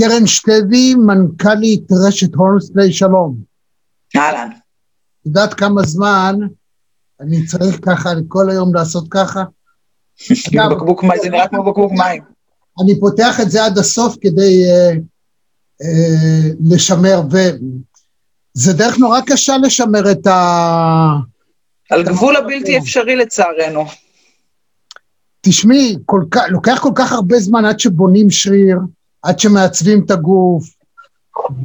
קרן שטבי, מנכ"לית רשת הולמספליי, שלום. אהלן. יודעת כמה זמן אני צריך ככה כל היום לעשות ככה? כאילו בקבוק מים, זה נראה כמו בקבוק מים. אני פותח את זה עד הסוף כדי uh, uh, לשמר, וזה דרך נורא קשה לשמר את ה... על גבול הבלתי אפשרי לצערנו. תשמעי, לוקח כל כך הרבה זמן עד שבונים שריר, עד שמעצבים את הגוף,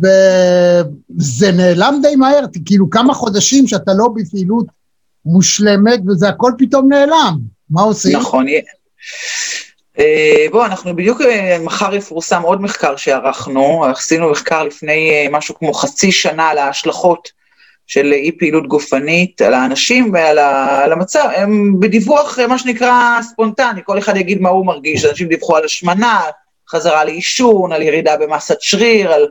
וזה נעלם די מהר, כאילו כמה חודשים שאתה לא בפעילות מושלמת, וזה הכל פתאום נעלם, מה עושים? נכון. אה, בואו, אנחנו בדיוק, אה, מחר יפורסם עוד מחקר שערכנו, עשינו מחקר לפני אה, משהו כמו חצי שנה על ההשלכות של אי פעילות גופנית על האנשים ועל המצב, הם בדיווח, מה שנקרא, ספונטני, כל אחד יגיד מה הוא מרגיש, אנשים דיווחו על השמנה, חזרה לעישון, על ירידה במסת שריר, על...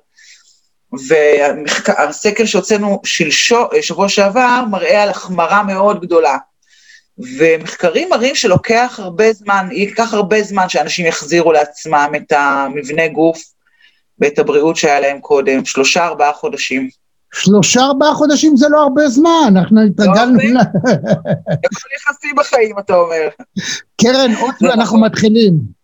והסקר שהוצאנו שלשו, שבוע שעבר מראה על החמרה מאוד גדולה. ומחקרים מראים שלוקח הרבה זמן, ייקח הרבה זמן שאנשים יחזירו לעצמם את המבנה גוף ואת הבריאות שהיה להם קודם, שלושה, ארבעה חודשים. שלושה, ארבעה חודשים זה לא הרבה זמן, אנחנו לא התרגלנו... ל... הכל יחסי בחיים, אתה אומר. קרן, עוד ואנחנו מתחילים.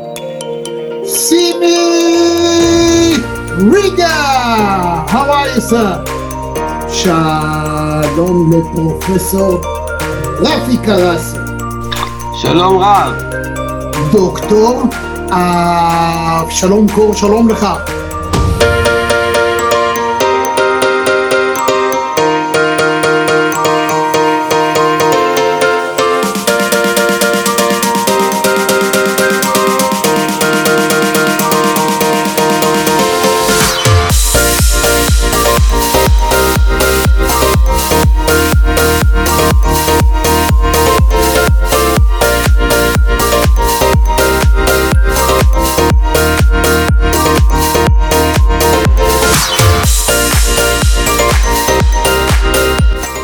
Simi Riga. How are you, sir? שלום לפרופסור רפי קרסי. שלום רב. דוקטור אבשלום קור, שלום לך.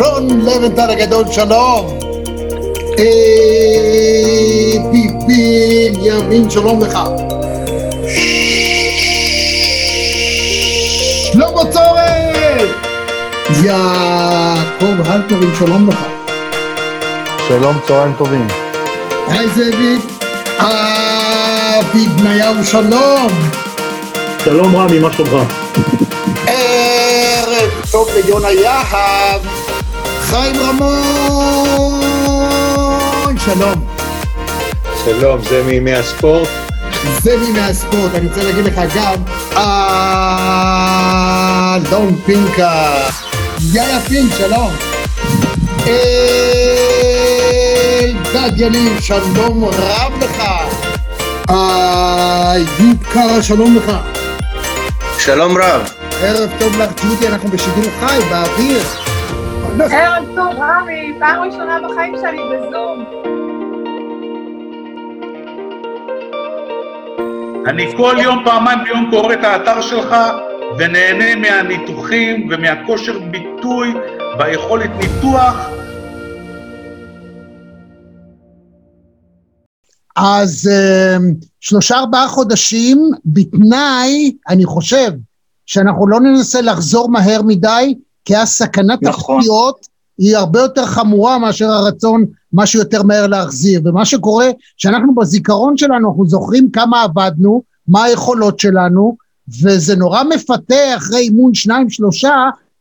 רון לבנטל הגדול, שלום. בנימין, שלום לך. שלמה צורן! יעקב הלפרין, שלום לך. שלום, צהריים טובים. היי זאביק. אבי בניהו, שלום. שלום רמי, מה שלומך? טוב ליונה יהב, חיים רמון, שלום. שלום, זה מימי הספורט? זה מימי הספורט, אני רוצה להגיד לך גם, אלון פינקה, יאיה פינק, שלום. אלדד יניב, שלום רב לך. איוב קרא, שלום לך. שלום רב. ערב טוב לך, ג'ודי, אנחנו בשידור חי, באוויר. ערב טוב, רמי, פעם ראשונה בחיים שלי בזום. אני כל יום, פעמיים ביום קורא את האתר שלך ונהנה מהניתוחים ומהכושר ביטוי והיכולת ניתוח. אז שלושה ארבעה חודשים בתנאי, אני חושב, שאנחנו לא ננסה לחזור מהר מדי, כי הסכנת נכון. הפציעות היא הרבה יותר חמורה מאשר הרצון משהו יותר מהר להחזיר, ומה שקורה, שאנחנו בזיכרון שלנו, אנחנו זוכרים כמה עבדנו, מה היכולות שלנו, וזה נורא מפתה אחרי אימון שניים שלושה,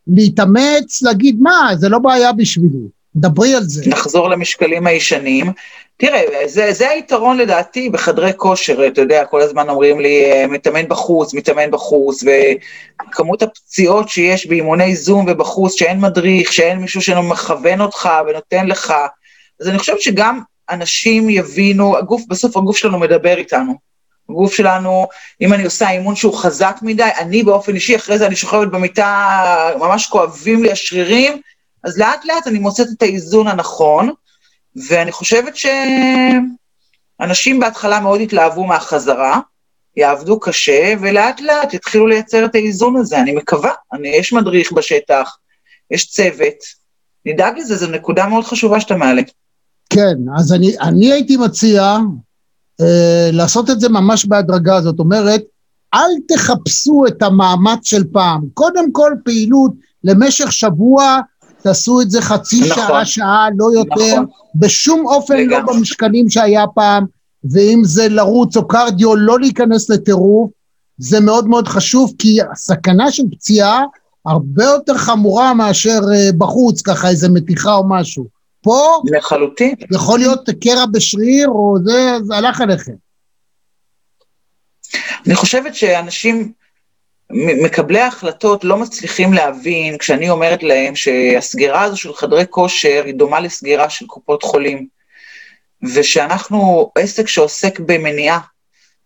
להתאמץ, להגיד מה, זה לא בעיה בשבילי, דברי על זה. נחזור למשקלים הישנים. תראה, זה, זה היתרון לדעתי בחדרי כושר, אתה יודע, כל הזמן אומרים לי, אה, מתאמן בחוץ, מתאמן בחוץ, וכמות הפציעות שיש באימוני זום ובחוץ, שאין מדריך, שאין מישהו שמכוון אותך ונותן לך, אז אני חושבת שגם אנשים יבינו, הגוף, בסוף הגוף שלנו מדבר איתנו. הגוף שלנו, אם אני עושה אימון שהוא חזק מדי, אני באופן אישי, אחרי זה אני שוכבת במיטה, ממש כואבים לי השרירים, אז לאט לאט אני מוצאת את האיזון הנכון, ואני חושבת שאנשים בהתחלה מאוד התלהבו מהחזרה, יעבדו קשה, ולאט לאט יתחילו לייצר את האיזון הזה, אני מקווה. אני, יש מדריך בשטח, יש צוות, נדאג לזה, זו נקודה מאוד חשובה שאתה מעלה. כן, אז אני, אני הייתי מציע אה, לעשות את זה ממש בהדרגה, זאת אומרת, אל תחפשו את המאמץ של פעם. קודם כל פעילות למשך שבוע, תעשו את זה חצי נכון, שעה, שעה, לא יותר, נכון. בשום אופן לא במשקלים שהיה פעם, ואם זה לרוץ או קרדיו, לא להיכנס לטירוף, זה מאוד מאוד חשוב, כי הסכנה של פציעה הרבה יותר חמורה מאשר אה, בחוץ, ככה איזה מתיחה או משהו. פה... לחלוטין. יכול להיות קרע בשריר, או זה, זה הלך עליכם. אני חושבת שאנשים, מקבלי ההחלטות לא מצליחים להבין, כשאני אומרת להם שהסגירה הזו של חדרי כושר היא דומה לסגירה של קופות חולים, ושאנחנו עסק שעוסק במניעה,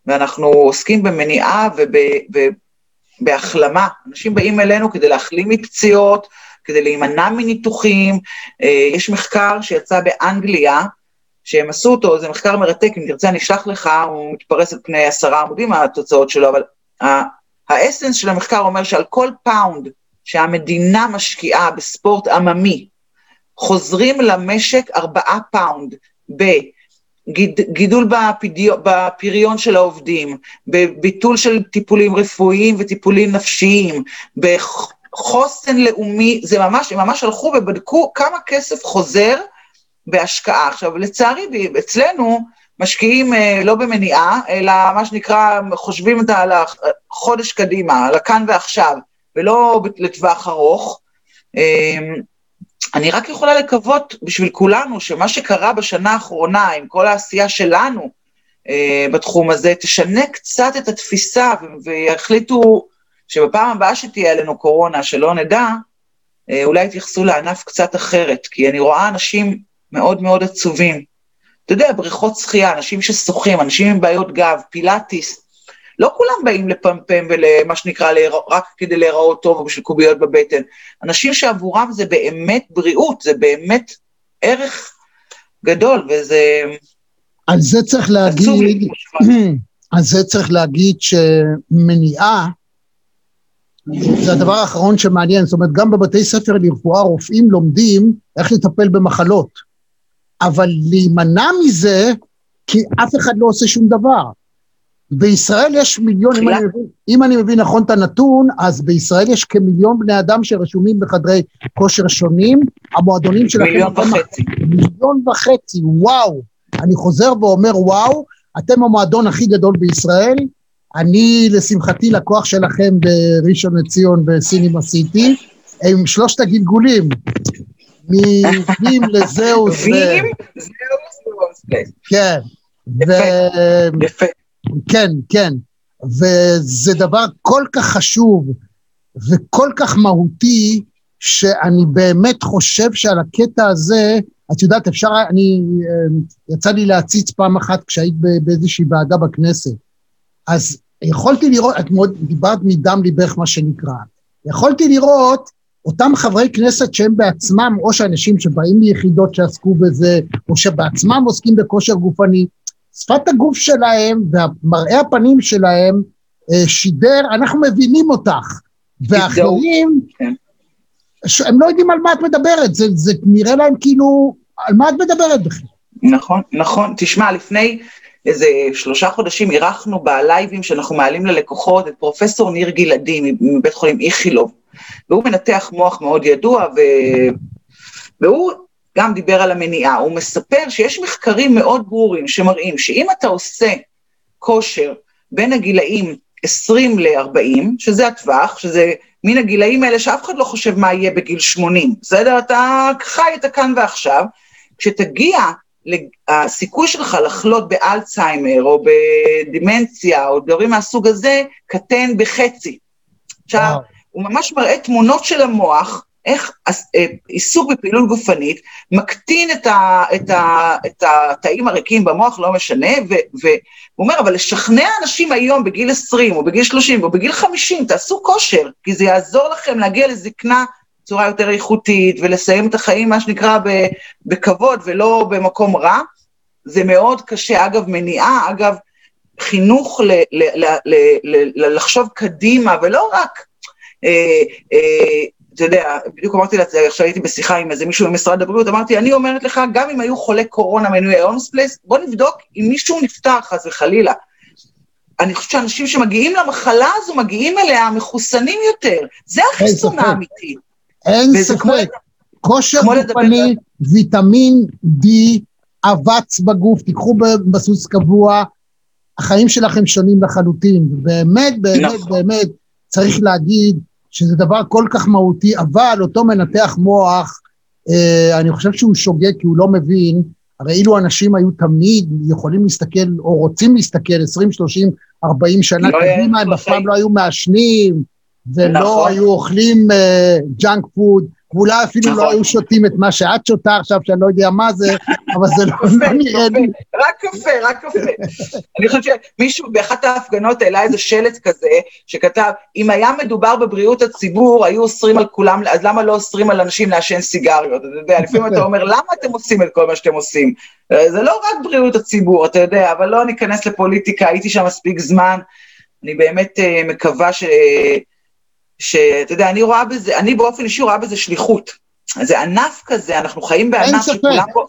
ואנחנו עוסקים במניעה ובהחלמה. אנשים באים אלינו כדי להחלים מפציעות, כדי להימנע מניתוחים. אה, יש מחקר שיצא באנגליה, שהם עשו אותו, זה מחקר מרתק, אם תרצה אני אשלח לך, הוא מתפרס על פני עשרה עמודים התוצאות שלו, אבל ה essence של המחקר אומר שעל כל pound שהמדינה משקיעה בספורט עממי, חוזרים למשק ארבעה pound בגידול בפריו, בפריון של העובדים, בביטול של טיפולים רפואיים וטיפולים נפשיים, חוסן לאומי, זה ממש, הם ממש הלכו ובדקו כמה כסף חוזר בהשקעה. עכשיו, לצערי, אצלנו משקיעים אה, לא במניעה, אלא מה שנקרא, חושבים את החודש קדימה, על הכאן ועכשיו, ולא לטווח ארוך. אה, אני רק יכולה לקוות בשביל כולנו שמה שקרה בשנה האחרונה עם כל העשייה שלנו אה, בתחום הזה, תשנה קצת את התפיסה ויחליטו שבפעם הבאה שתהיה עלינו קורונה, שלא נדע, אה, אולי יתייחסו לענף קצת אחרת, כי אני רואה אנשים מאוד מאוד עצובים. אתה יודע, בריכות שחייה, אנשים ששוחים, אנשים עם בעיות גב, פילאטיס, לא כולם באים לפמפם ולמה שנקרא, רק כדי להיראות טוב או בשביל קוביות בבטן. אנשים שעבורם זה באמת בריאות, זה באמת ערך גדול, וזה... על זה צריך להגיד, על זה צריך להגיד שמניעה זה הדבר האחרון שמעניין, זאת אומרת, גם בבתי ספר לרפואה רופאים לומדים איך לטפל במחלות, אבל להימנע מזה, כי אף אחד לא עושה שום דבר. בישראל יש מיליון, אם אני, מבין, אם אני מבין נכון את הנתון, אז בישראל יש כמיליון בני אדם שרשומים בחדרי כושר שונים, המועדונים שלכם... מיליון וחצי. מיליון וחצי, וואו. אני חוזר ואומר, וואו, אתם המועדון הכי גדול בישראל, אני, לשמחתי, לקוח שלכם בראשון לציון בסינימה סיטי, עם שלושת הגלגולים, מווים לזהוס. וים, זהוס כן. יפה. כן, כן. וזה דבר כל כך חשוב וכל כך מהותי, שאני באמת חושב שעל הקטע הזה, את יודעת, אפשר, אני, אה, יצא לי להציץ פעם אחת כשהיית באיזושהי ועדה בכנסת. אז יכולתי לראות, את מאוד דיברת מדם ליבך מה שנקרא, יכולתי לראות אותם חברי כנסת שהם בעצמם, או שאנשים שבאים מיחידות שעסקו בזה, או שבעצמם עוסקים בכושר גופני, שפת הגוף שלהם ומראה הפנים שלהם אה, שידר, אנחנו מבינים אותך, ואחרים, כן. הם לא יודעים על מה את מדברת, זה, זה נראה להם כאילו, על מה את מדברת בכלל? נכון, נכון. תשמע, לפני איזה שלושה חודשים אירחנו בלייבים שאנחנו מעלים ללקוחות את פרופסור ניר גלעדי מבית חולים איכילוב, והוא מנתח מוח מאוד ידוע, ו... והוא גם דיבר על המניעה, הוא מספר שיש מחקרים מאוד ברורים שמראים שאם אתה עושה כושר בין הגילאים 20 ל-40, שזה הטווח, שזה מן הגילאים האלה שאף אחד לא חושב מה יהיה בגיל 80, בסדר? אתה חי את הכאן ועכשיו, כשתגיע, הסיכוי שלך לחלות באלצהיימר או בדימנציה או דברים מהסוג הזה, קטן בחצי. עכשיו, הוא ממש מראה תמונות של המוח, איך אה, עיסוק בפעילות גופנית מקטין את, ה, את, ה, את התאים הריקים במוח, לא משנה, והוא אומר, אבל לשכנע אנשים היום בגיל 20 או בגיל 30 או בגיל 50, תעשו כושר, כי זה יעזור לכם להגיע לזקנה בצורה יותר איכותית ולסיים את החיים, מה שנקרא, בכבוד ולא במקום רע. זה מאוד קשה, אגב, מניעה, אגב, חינוך ל, ל, ל, ל, ל, לחשוב קדימה, ולא רק אתה יודע, בדיוק אמרתי לה, עכשיו הייתי בשיחה עם איזה מישהו ממשרד הבריאות, אמרתי, אני אומרת לך, גם אם היו חולי קורונה מנוי אונס פלייס, בוא נבדוק אם מישהו נפטר חס וחלילה. אני חושבת שאנשים שמגיעים למחלה הזו, מגיעים אליה מחוסנים יותר. זה החיסון האמיתי. אין ספק. כושר גופני, ויטמין D, אבץ בגוף, תיקחו בסוס קבוע, החיים שלכם שונים לחלוטין. באמת, באמת, נכון. באמת, צריך להגיד, שזה דבר כל כך מהותי, אבל אותו מנתח מוח, אה, אני חושב שהוא שוגה כי הוא לא מבין, הרי אילו אנשים היו תמיד יכולים להסתכל, או רוצים להסתכל 20, 30, 40 שנה לא קדימה, הם אף פעם לא היו מעשנים, ולא נכון. היו אוכלים junk uh, food, ואולי אפילו לא נכון. היו שותים את מה שאת שותה עכשיו, שאני לא יודע מה זה, אבל זה לא, נראה לי. רק קפה, רק קפה. אני חושבת שמישהו באחת ההפגנות העלה איזה שלט כזה, שכתב, אם היה מדובר בבריאות הציבור, היו אוסרים על כולם, אז למה לא אוסרים על אנשים לעשן סיגריות? אתה יודע, לפעמים אתה אומר, למה אתם עושים את כל מה שאתם עושים? זה לא רק בריאות הציבור, אתה יודע, אבל לא ניכנס לפוליטיקה, הייתי שם מספיק זמן. אני באמת uh, מקווה ש... שאתה יודע, אני רואה בזה, אני באופן אישי רואה בזה שליחות. זה ענף כזה, אנחנו חיים בענף שכולם בו,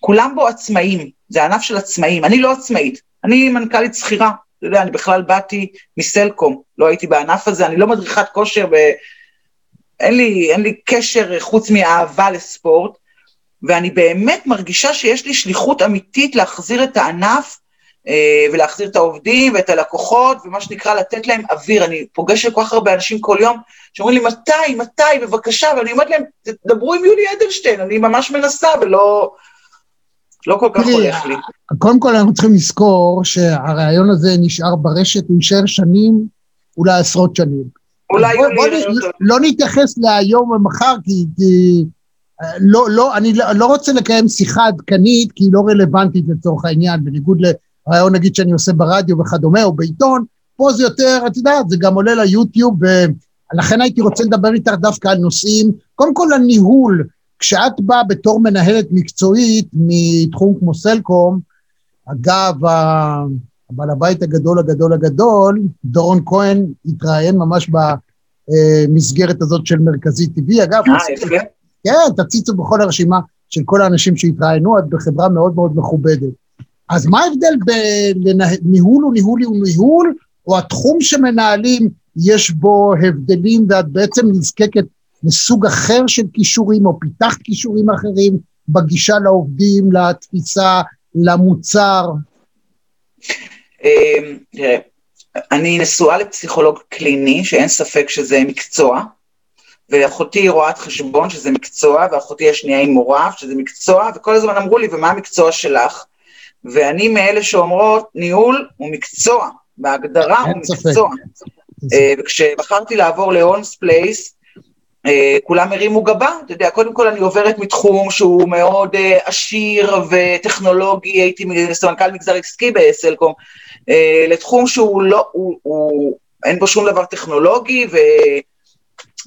כולם בו עצמאים, זה ענף של עצמאים. אני לא עצמאית, אני מנכ"לית שכירה, אתה יודע, אני בכלל באתי מסלקום, לא הייתי בענף הזה, אני לא מדריכת כושר, ב... אין, לי, אין לי קשר חוץ מאהבה לספורט, ואני באמת מרגישה שיש לי שליחות אמיתית להחזיר את הענף אה, ולהחזיר את העובדים ואת הלקוחות, ומה שנקרא לתת להם אוויר. אני פוגשת כל כך הרבה אנשים כל יום, שאומרים לי, מתי, מתי, בבקשה, ואני אומרת להם, תדברו עם יולי אדלשטיין, אני ממש מנסה ולא... לא כל כך הולך לי. קודם כל אנחנו צריכים לזכור שהרעיון הזה נשאר ברשת, הוא יישאר שנים, אולי עשרות שנים. אולי בוא, בוא לא, לא נתייחס להיום ומחר, כי, כי לא, לא, אני לא, לא רוצה לקיים שיחה עדכנית, כי היא לא רלוונטית לצורך העניין, בניגוד רעיון נגיד שאני עושה ברדיו וכדומה, או בעיתון, פה זה יותר, את יודעת, זה גם עולה ליוטיוב, ולכן הייתי רוצה לדבר איתך דווקא על נושאים, קודם כל הניהול, כשאת באה בתור מנהלת מקצועית מתחום כמו סלקום, אגב, הבעל הבית הגדול הגדול הגדול, דורון כהן התראיין ממש במסגרת הזאת של מרכזי טבעי, אגב, אה, כן, תציצו בכל הרשימה של כל האנשים שהתראיינו, את בחברה מאוד מאוד מכובדת. אז מה ההבדל בין ניהול הוא ניהול הוא ניהול, או התחום שמנהלים יש בו הבדלים ואת בעצם נזקקת לסוג אחר של כישורים, או פיתחת כישורים אחרים בגישה לעובדים, לתפיסה, למוצר? אמ, תראה, אני נשואה לפסיכולוג קליני, שאין ספק שזה מקצוע, ואחותי היא רואת חשבון, שזה מקצוע, ואחותי השנייה היא מורה, שזה מקצוע, וכל הזמן אמרו לי, ומה המקצוע שלך? ואני מאלה שאומרות, ניהול הוא מקצוע, בהגדרה הוא מקצוע. אה, וכשבחרתי לעבור להולמס פלייס, אה, כולם הרימו גבה, אתה יודע, קודם כל אני עוברת מתחום שהוא מאוד אה, עשיר וטכנולוגי, הייתי סמנכ"ל מגזר עסקי בסלקום, לתחום שהוא לא, הוא, הוא, אין בו שום דבר טכנולוגי, ו...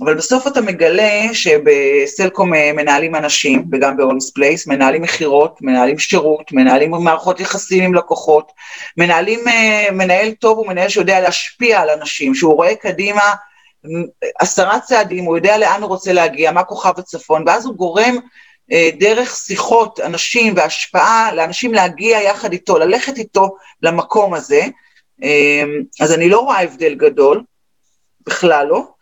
אבל בסוף אתה מגלה שבסלקום אה, מנהלים אנשים, וגם בהולמס פלייס, מנהלים מכירות, מנהלים שירות, מנהלים מערכות יחסים עם לקוחות, מנהלים, אה, מנהל טוב הוא מנהל שיודע להשפיע על אנשים, שהוא רואה קדימה עשרה צעדים, הוא יודע לאן הוא רוצה להגיע, מה כוכב הצפון, ואז הוא גורם אה, דרך שיחות, אנשים והשפעה, לאנשים להגיע יחד איתו, ללכת איתו למקום הזה. אז אני לא רואה הבדל גדול, בכלל לא.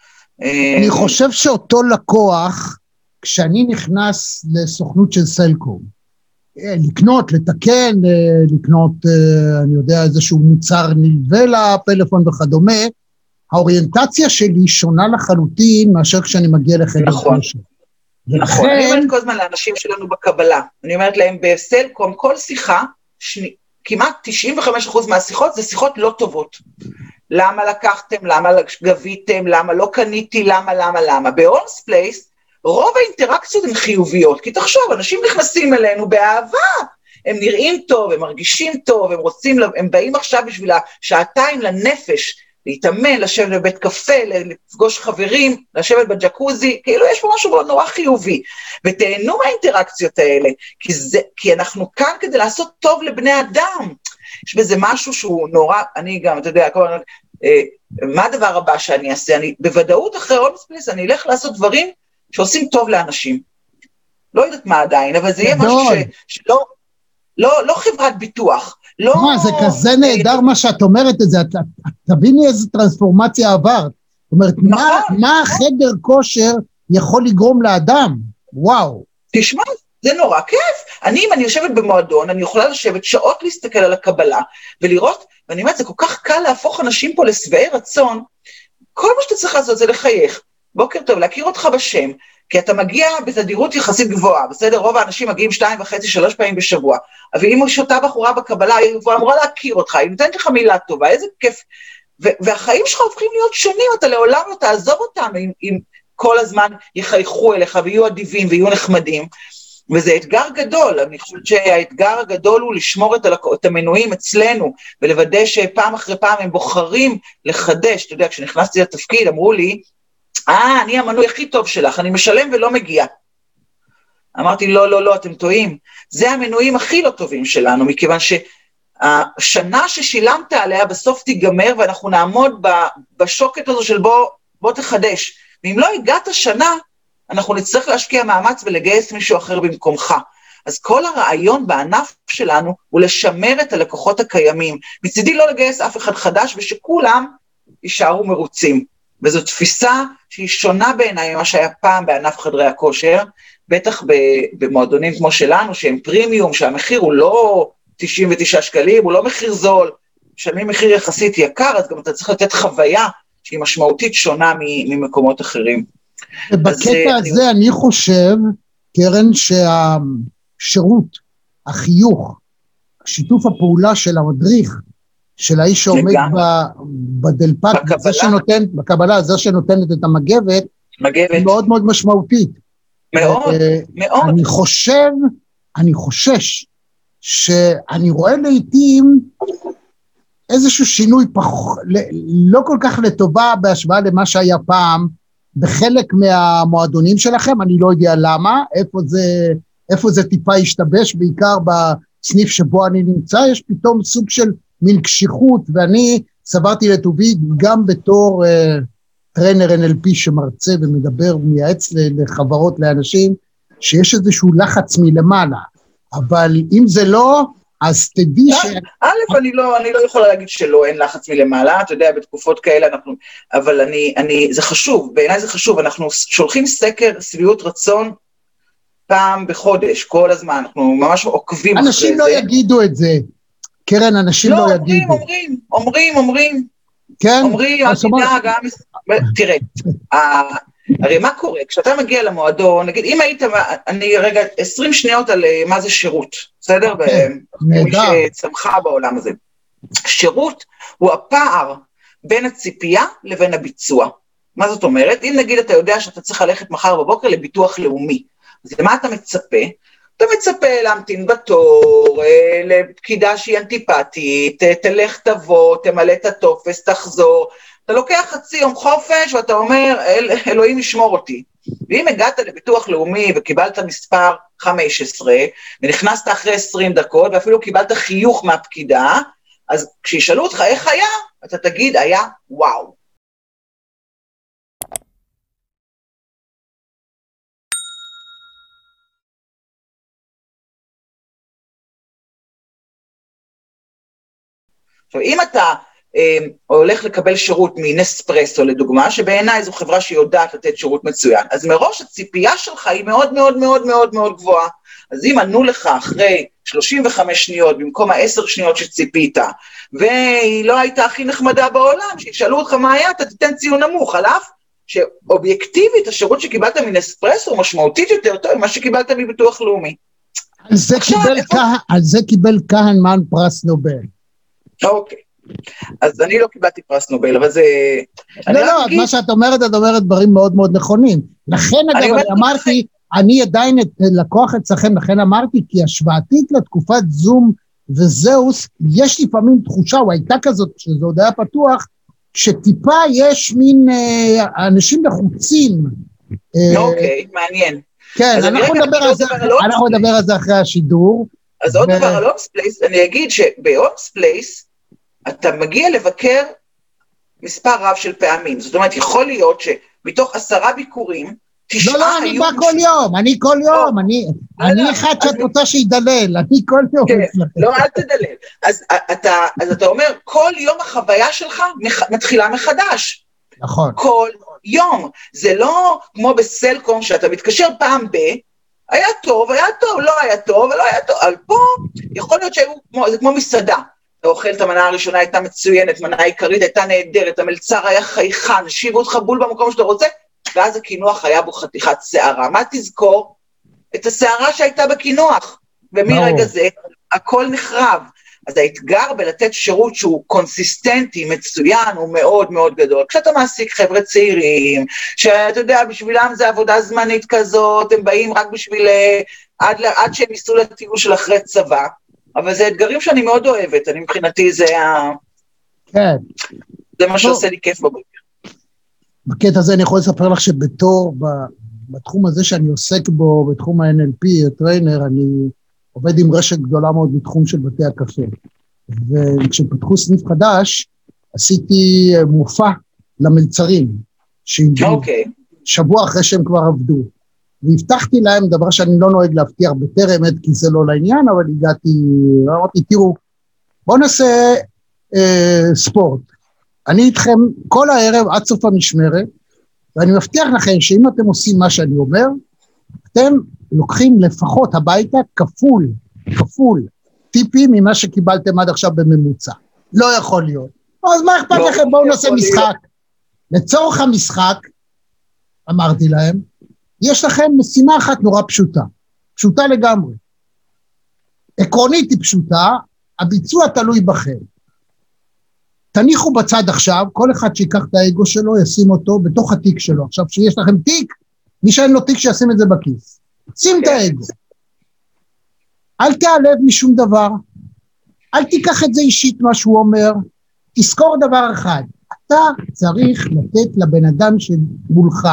אני חושב שאותו לקוח כשאני נכנס לסוכנות של סלקום, אה, לקנות, לתקן, לקנות, אני יודע, איזשהו מוצר נלווה לפלאפון וכדומה, האוריינטציה שלי שונה לחלוטין מאשר כשאני מגיע לחדר נכון. נכון, אני אומרת כל הזמן לאנשים שלנו בקבלה, אני אומרת להם בסלקום, כל שיחה, שני, כמעט 95% מהשיחות זה שיחות לא טובות. למה לקחתם, למה גביתם, למה לא קניתי, למה, למה, למה. ב-All's Place, רוב האינטראקציות הן חיוביות, כי תחשוב, אנשים נכנסים אלינו באהבה, הם נראים טוב, הם מרגישים טוב, הם רוצים, הם באים עכשיו בשביל השעתיים לנפש, להתאמן, לשבת בבית קפה, לפגוש חברים, לשבת בג'קוזי, כאילו יש פה משהו נורא חיובי. ותהנו מהאינטראקציות האלה, כי, זה, כי אנחנו כאן כדי לעשות טוב לבני אדם. יש בזה משהו שהוא נורא, אני גם, אתה יודע, כל מה הדבר הבא שאני אעשה? אני בוודאות אחרי אולמספליס, אני אלך לעשות דברים שעושים טוב לאנשים. לא יודעת מה עדיין, אבל זה יהיה משהו ש, שלא, לא, לא חברת ביטוח. לא... מה, זה כזה נהדר מה שאת אומרת את זה, את, את, תביני איזה טרנספורמציה עברת. זאת אומרת, נכון, מה, נכון. מה החדר כושר יכול לגרום לאדם? וואו. תשמע, זה נורא כיף. אני, אם אני יושבת במועדון, אני יכולה לשבת שעות להסתכל על הקבלה ולראות, ואני אומרת, זה כל כך קל להפוך אנשים פה לשבעי רצון. כל מה שאתה צריך לעשות זה לחייך. בוקר טוב, להכיר אותך בשם, כי אתה מגיע בתדירות יחסית גבוהה, בסדר? רוב האנשים מגיעים שתיים וחצי, שלוש פעמים בשבוע. אבל אם אותה בחורה בקבלה, היא אמורה להכיר אותך, היא נותנת לך מילה טובה, איזה כיף. והחיים שלך הופכים להיות שונים, אתה לעולם לא תעזוב אותם אם, אם כל הזמן יחייכו אליך ויהיו אדיבים ויהיו נחמדים. וזה אתגר גדול, אני חושבת שהאתגר הגדול הוא לשמור את, הלק... את המנויים אצלנו, ולוודא שפעם אחרי פעם הם בוחרים לחדש. אתה יודע, כשנכנסתי לתפקיד אמרו לי, אה, אני המנוי הכי טוב שלך, אני משלם ולא מגיע. אמרתי, לא, לא, לא, אתם טועים. זה המנויים הכי לא טובים שלנו, מכיוון שהשנה ששילמת עליה בסוף תיגמר, ואנחנו נעמוד בשוקת הזו של בוא, בוא תחדש. ואם לא הגעת שנה, אנחנו נצטרך להשקיע מאמץ ולגייס מישהו אחר במקומך. אז כל הרעיון בענף שלנו הוא לשמר את הלקוחות הקיימים. מצידי לא לגייס אף אחד חדש ושכולם יישארו מרוצים. וזו תפיסה שהיא שונה בעיניי ממה שהיה פעם בענף חדרי הכושר, בטח במועדונים כמו שלנו, שהם פרימיום, שהמחיר הוא לא 99 שקלים, הוא לא מחיר זול, משלמים מחיר יחסית יקר, אז גם אתה צריך לתת חוויה שהיא משמעותית שונה ממקומות אחרים. ובקטע אה, הזה אני... אני חושב, קרן, שהשירות, החיוך, שיתוף הפעולה של המדריך, של האיש שעומד ב, בדלפק, בקבלה. זה שנותן, בקבלה, זה שנותנת את המגבת, מגבת. היא מאוד מאוד משמעותית. מאוד, uh, מאוד. אני חושב, אני חושש, שאני רואה לעיתים איזשהו שינוי פח, לא כל כך לטובה בהשוואה למה שהיה פעם בחלק מהמועדונים שלכם, אני לא יודע למה, איפה זה, איפה זה טיפה השתבש, בעיקר בסניף שבו אני נמצא, יש פתאום סוג של מין קשיחות, ואני סברתי לטובי גם בתור אה, טרנר NLP שמרצה ומדבר ומייעץ לחברות, לאנשים, שיש איזשהו לחץ מלמעלה. אבל אם זה לא, אז תדעי ש... א', אני לא, אני לא יכולה להגיד שלא, אין לחץ מלמעלה, אתה יודע, בתקופות כאלה אנחנו... אבל אני, אני, זה חשוב, בעיניי זה חשוב, אנחנו שולחים סקר שביעות רצון פעם בחודש, כל הזמן, אנחנו ממש עוקבים אחרי זה. אנשים לא יגידו את זה. קרן, אנשים לא, לא אומרים, יגידו. לא, אומרים, אומרים, אומרים. כן? אומרים, אל תדאג. תראה, הרי מה קורה? כשאתה מגיע למועדון, נגיד, אם היית, אני רגע, 20 שניות על אה, מה זה שירות, בסדר? כן, נהדר. מי שצמחה בעולם הזה. שירות הוא הפער בין הציפייה לבין הביצוע. מה זאת אומרת? אם נגיד אתה יודע שאתה צריך ללכת מחר בבוקר לביטוח לאומי, אז למה אתה מצפה? אתה מצפה להמתין בתור, אה, לפקידה שהיא אנטיפטית, אה, תלך תבוא, תמלא את הטופס, תחזור. אתה לוקח חצי יום חופש ואתה אומר, אל, אלוהים ישמור אותי. ואם הגעת לביטוח לאומי וקיבלת מספר 15, ונכנסת אחרי 20 דקות, ואפילו קיבלת חיוך מהפקידה, אז כשישאלו אותך איך היה, אתה תגיד, היה וואו. עכשיו, אם אתה הולך לקבל שירות מנספרסו לדוגמה, שבעיניי זו חברה שיודעת לתת שירות מצוין, אז מראש הציפייה שלך היא מאוד מאוד מאוד מאוד מאוד גבוהה. אז אם ענו לך אחרי 35 שניות במקום ה-10 שניות שציפית, והיא לא הייתה הכי נחמדה בעולם, שישאלו אותך מה היה, אתה תיתן ציון נמוך, על אף שאובייקטיבית השירות שקיבלת מנספרסו הוא משמעותית יותר טוב ממה שקיבלת מביטוח לאומי. על זה, עכשיו, קיבל, איפה- כהן, על זה קיבל כהנמן פרס נובל. אוקיי. אז אני לא קיבלתי פרס נובל, אבל זה... לא, לא, מה שאת אומרת, את אומרת דברים מאוד מאוד נכונים. לכן, אגב, אני אמרתי, אני עדיין את- לקוח אצלכם, לכן אמרתי, כי השוואתית לתקופת זום וזהוס, יש לפעמים תחושה, או הייתה כזאת, כשזה עוד היה פתוח, שטיפה יש מין אה, אנשים לחוצים. אה, אוקיי, מעניין. כן, אנחנו נדבר על זה, על הולמס פלייס. נדבר על זה אחרי השידור. אז עוד דבר על הולמס פלייס, אני אגיד שבהולמס פלייס אתה מגיע לבקר מספר רב של פעמים. זאת אומרת, יכול להיות שמתוך עשרה ביקורים, תשעה לא, לא, אני היו... בא כל יום, אני כל יום, אני לא, לא, אחד שאת רוצה שידלל, אני כל יום כן. לא, אל תדלל. אז אתה, אז אתה אומר, כל יום החוויה שלך מתחילה מחדש. נכון. כל יום. זה לא כמו בסלקום שאתה מתקשר פעם ב... היה טוב, היה טוב, לא היה טוב, לא היה טוב. אבל פה יכול להיות שהיו, זה כמו מסעדה. אתה אוכל את המנה הראשונה, הייתה מצוינת, מנה עיקרית הייתה נהדרת, המלצר היה חייכן, השאירו אותך בול במקום שאתה רוצה, ואז הקינוח היה בו חתיכת שערה. מה תזכור? את השערה שהייתה בקינוח. ומרגע ברור. זה הכל נחרב. אז האתגר בלתת שירות שהוא consistent-י, מצוין, הוא מאוד מאוד גדול. כשאתה מעסיק חבר'ה צעירים, שאתה יודע, בשבילם זה עבודה זמנית כזאת, הם באים רק בשביל... אה, עד, עד שהם ייסעו לטיול של אחרי צבא, אבל זה אתגרים שאני מאוד אוהבת, אני מבחינתי זה, ה... כן. זה מה שעושה לי כיף בבוקר. בקטע הזה אני יכול לספר לך שבתור, בתחום הזה שאני עוסק בו, בתחום ה-NLP, trainer, אני עובד עם רשת גדולה מאוד בתחום של בתי הקפה. וכשפתחו סניף חדש, עשיתי אה, מופע למלצרים, שהגיעו אוקיי, שבוע אחרי שהם כבר עבדו. והבטחתי להם דבר שאני לא נוהג להבטיח בטרם עת, כי זה לא לעניין, אבל הגעתי, אמרתי, תראו, בואו נעשה אה, ספורט. אני איתכם כל הערב עד סוף המשמרת, ואני מבטיח לכם שאם אתם עושים מה שאני אומר, אתם לוקחים לפחות הביתה כפול, כפול, טיפים ממה שקיבלתם עד עכשיו בממוצע. לא יכול להיות. אז מה אכפת לא לכם? בואו נעשה להיות. משחק. לצורך המשחק, אמרתי להם, יש לכם משימה אחת נורא פשוטה, פשוטה לגמרי. עקרונית היא פשוטה, הביצוע תלוי בכם. תניחו בצד עכשיו, כל אחד שיקח את האגו שלו, ישים אותו בתוך התיק שלו. עכשיו, כשיש לכם תיק, מי שאין לו תיק שישים את זה בכיס. שים את האגו. אל תיעלב משום דבר, אל תיקח את זה אישית מה שהוא אומר, תזכור דבר אחד, אתה צריך לתת לבן אדם שמולך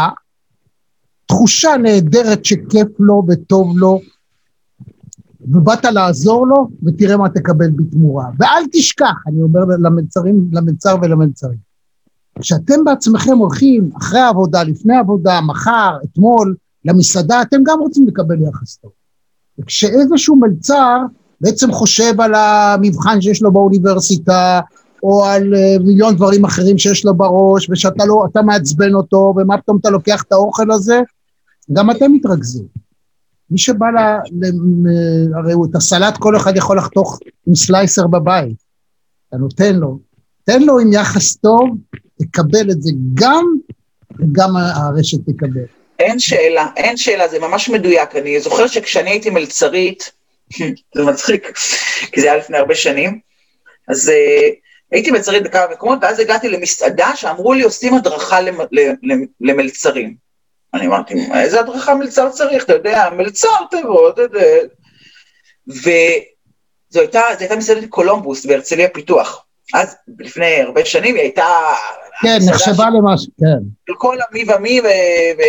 תחושה נהדרת שכיף לו וטוב לו, ובאת לעזור לו, ותראה מה תקבל בתמורה. ואל תשכח, אני אומר למלצרים, למלצר ולמלצרים, כשאתם בעצמכם הולכים אחרי העבודה, לפני העבודה, מחר, אתמול, למסעדה, אתם גם רוצים לקבל יחס טוב. וכשאיזשהו מלצר בעצם חושב על המבחן שיש לו באוניברסיטה, או על uh, מיליון דברים אחרים שיש לו בראש, ושאתה לא, מעצבן אותו, ומה פתאום אתה לוקח את האוכל הזה, גם אתם מתרכזים. מי שבא ל... הרי את הסלט כל אחד יכול לחתוך עם סלייסר בבית. אתה נותן לו, תן לו עם יחס טוב, תקבל את זה גם, וגם הרשת תקבל. אין שאלה, אין שאלה, זה ממש מדויק. אני זוכרת שכשאני הייתי מלצרית, זה מצחיק, כי זה היה לפני הרבה שנים, אז uh, הייתי מלצרית בכמה מקומות, ואז הגעתי למסעדה שאמרו לי, עושים הדרכה למ, למ, למלצרים. אני אמרתי, איזה הדרכה מלצר צריך, אתה יודע, מלצר תבוא. וזו הייתה, זו הייתה מסעדת קולומבוס בהרצליה פיתוח. אז לפני הרבה שנים היא הייתה... כן, נחשבה למשהו, כן. של כל המי ומי, ו... ו...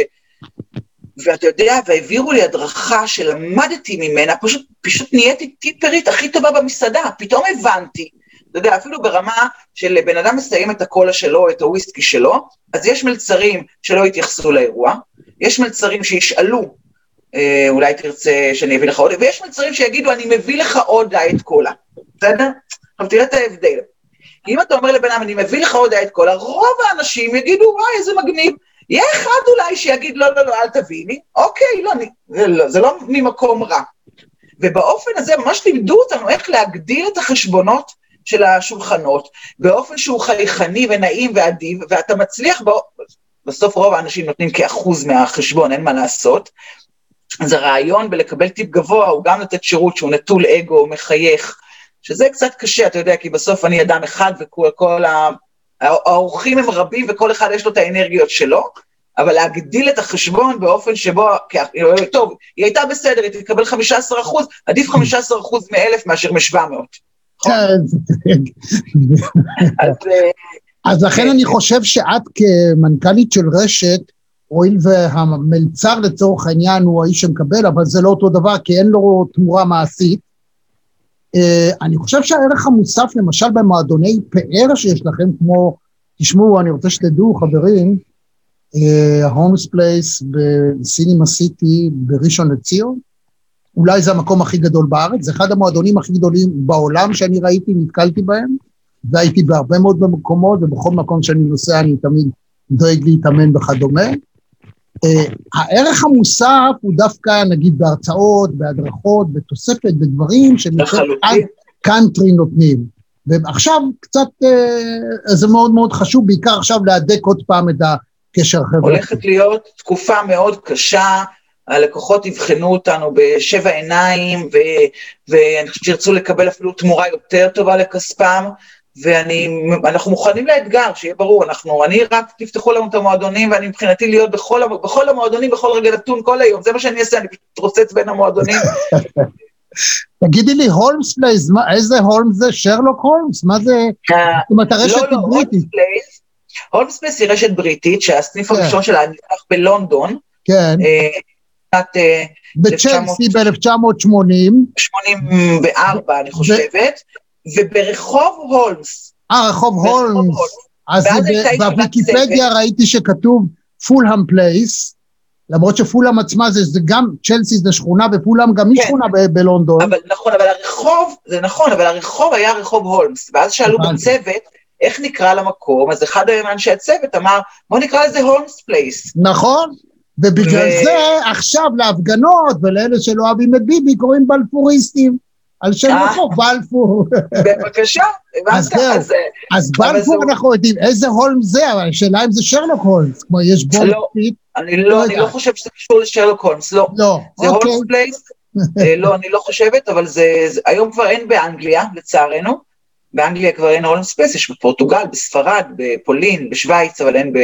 ואתה יודע, והעבירו לי הדרכה שלמדתי ממנה, פשוט, פשוט נהייתי טיפרית הכי טובה במסעדה, פתאום הבנתי, אתה יודע, אפילו ברמה של בן אדם מסיים את הקולה שלו, את הוויסקי שלו, אז יש מלצרים שלא יתייחסו לאירוע, יש מלצרים שישאלו, אה, אולי תרצה שאני אביא לך עוד, ויש מלצרים שיגידו, אני מביא לך עוד דיאט קולה, בסדר? עכשיו תראה את ההבדל. אם אתה אומר לבן אדם, אני מביא לך עוד את קולה, רוב האנשים יגידו, וואי, איזה מגניב. יהיה אחד אולי שיגיד, לא, לא, לא, אל תביא לי. אוקיי, לא, אני, זה, לא, זה לא ממקום רע. ובאופן הזה ממש לימדו אותנו איך להגדיל את החשבונות של השולחנות, באופן שהוא חייכני ונעים ואדיב, ואתה מצליח, בא... בסוף רוב האנשים נותנים כאחוז מהחשבון, אין מה לעשות. אז הרעיון בלקבל טיפ גבוה הוא גם לתת שירות שהוא נטול אגו, מחייך, שזה קצת קשה, אתה יודע, כי בסוף אני אדם אחד וכל ה... האורחים הם רבים וכל אחד יש לו את האנרגיות שלו, אבל להגדיל את החשבון באופן שבו, טוב, היא הייתה בסדר, היא תקבל 15 אחוז, עדיף 15 אחוז מאלף מאשר מ-700. כן. אז לכן אני חושב שאת כמנכ"לית של רשת, הואיל והמלצר לצורך העניין הוא האיש שמקבל, אבל זה לא אותו דבר, כי אין לו תמורה מעשית. אה, אני חושב שהערך המוסף, למשל במועדוני פאר שיש לכם, כמו, תשמעו, אני רוצה שתדעו, חברים, ההולמס אה, פלייס בסינימה סיטי בראשון לציון, אולי זה המקום הכי גדול בארץ, זה אחד המועדונים הכי גדולים בעולם שאני ראיתי, נתקלתי בהם, והייתי בהרבה מאוד מקומות, ובכל מקום שאני נוסע אני תמיד דואג להתאמן וכדומה. Uh, הערך המוסף הוא דווקא, נגיד, בהרצאות, בהדרכות, בתוספת, בדברים שקאנטרי נותנים. ועכשיו קצת, uh, זה מאוד מאוד חשוב, בעיקר עכשיו להדק עוד פעם את הקשר החברתי. הולכת להיות תקופה מאוד קשה, הלקוחות יבחנו אותנו בשבע עיניים, ו- ואני חושבת שירצו לקבל אפילו תמורה יותר טובה לכספם, ואנחנו מוכנים לאתגר, שיהיה ברור, אנחנו, אני רק תפתחו לנו את המועדונים, ואני מבחינתי להיות בכל, בכל המועדונים, בכל רגע נתון, כל היום, זה מה שאני אעשה, אני פשוט אתרוצץ בין המועדונים. תגידי לי, הולמס פלייס, איזה הולמס זה? שרלוק הולמס? מה זה? זאת אומרת, הרשת היא בריטית. הולמס פלייס היא רשת בריטית, שהסניף כן. הראשון שלה נפתח בלונדון. כן. אה, בצ'לסי ב-1980. 84, אני חושבת. וברחוב הולמס. אה, רחוב הולמס. אז בוויקיפדיה ראיתי שכתוב פולהאם פלייס, למרות שפולהאם עצמה זה, זה גם, צ'לסי זה שכונה, ופולהאם גם היא כן. שכונה בלונדון. אבל נכון, אבל הרחוב, זה נכון, אבל הרחוב היה רחוב הולמס, ואז שאלו בצוות, איך נקרא למקום, אז אחד מאנשי הצוות אמר, בוא נקרא לזה הולמס פלייס. נכון, ובגלל ו... זה עכשיו להפגנות ולאלה שלא אוהבים את ביבי קוראים בלפוריסטים. על שם אה. רחוב, בלפור. בבקשה, הבנת? אז, אז בלפור אנחנו יודעים, איזה הולמס זה, אבל השאלה אם זה שרלוק הולמס, כמו יש בו... לא, אני לא, אני לא חושב שזה קשור לשרלוק הולמס, לא. לא, זה הולמס אוקיי. פלייס, אה, לא, אני לא חושבת, אבל זה, היום כבר אין באנגליה, לצערנו. באנגליה כבר אין הולמס פלייס, יש בפורטוגל, בספרד, בפולין, בשוויץ, אבל אין, ב,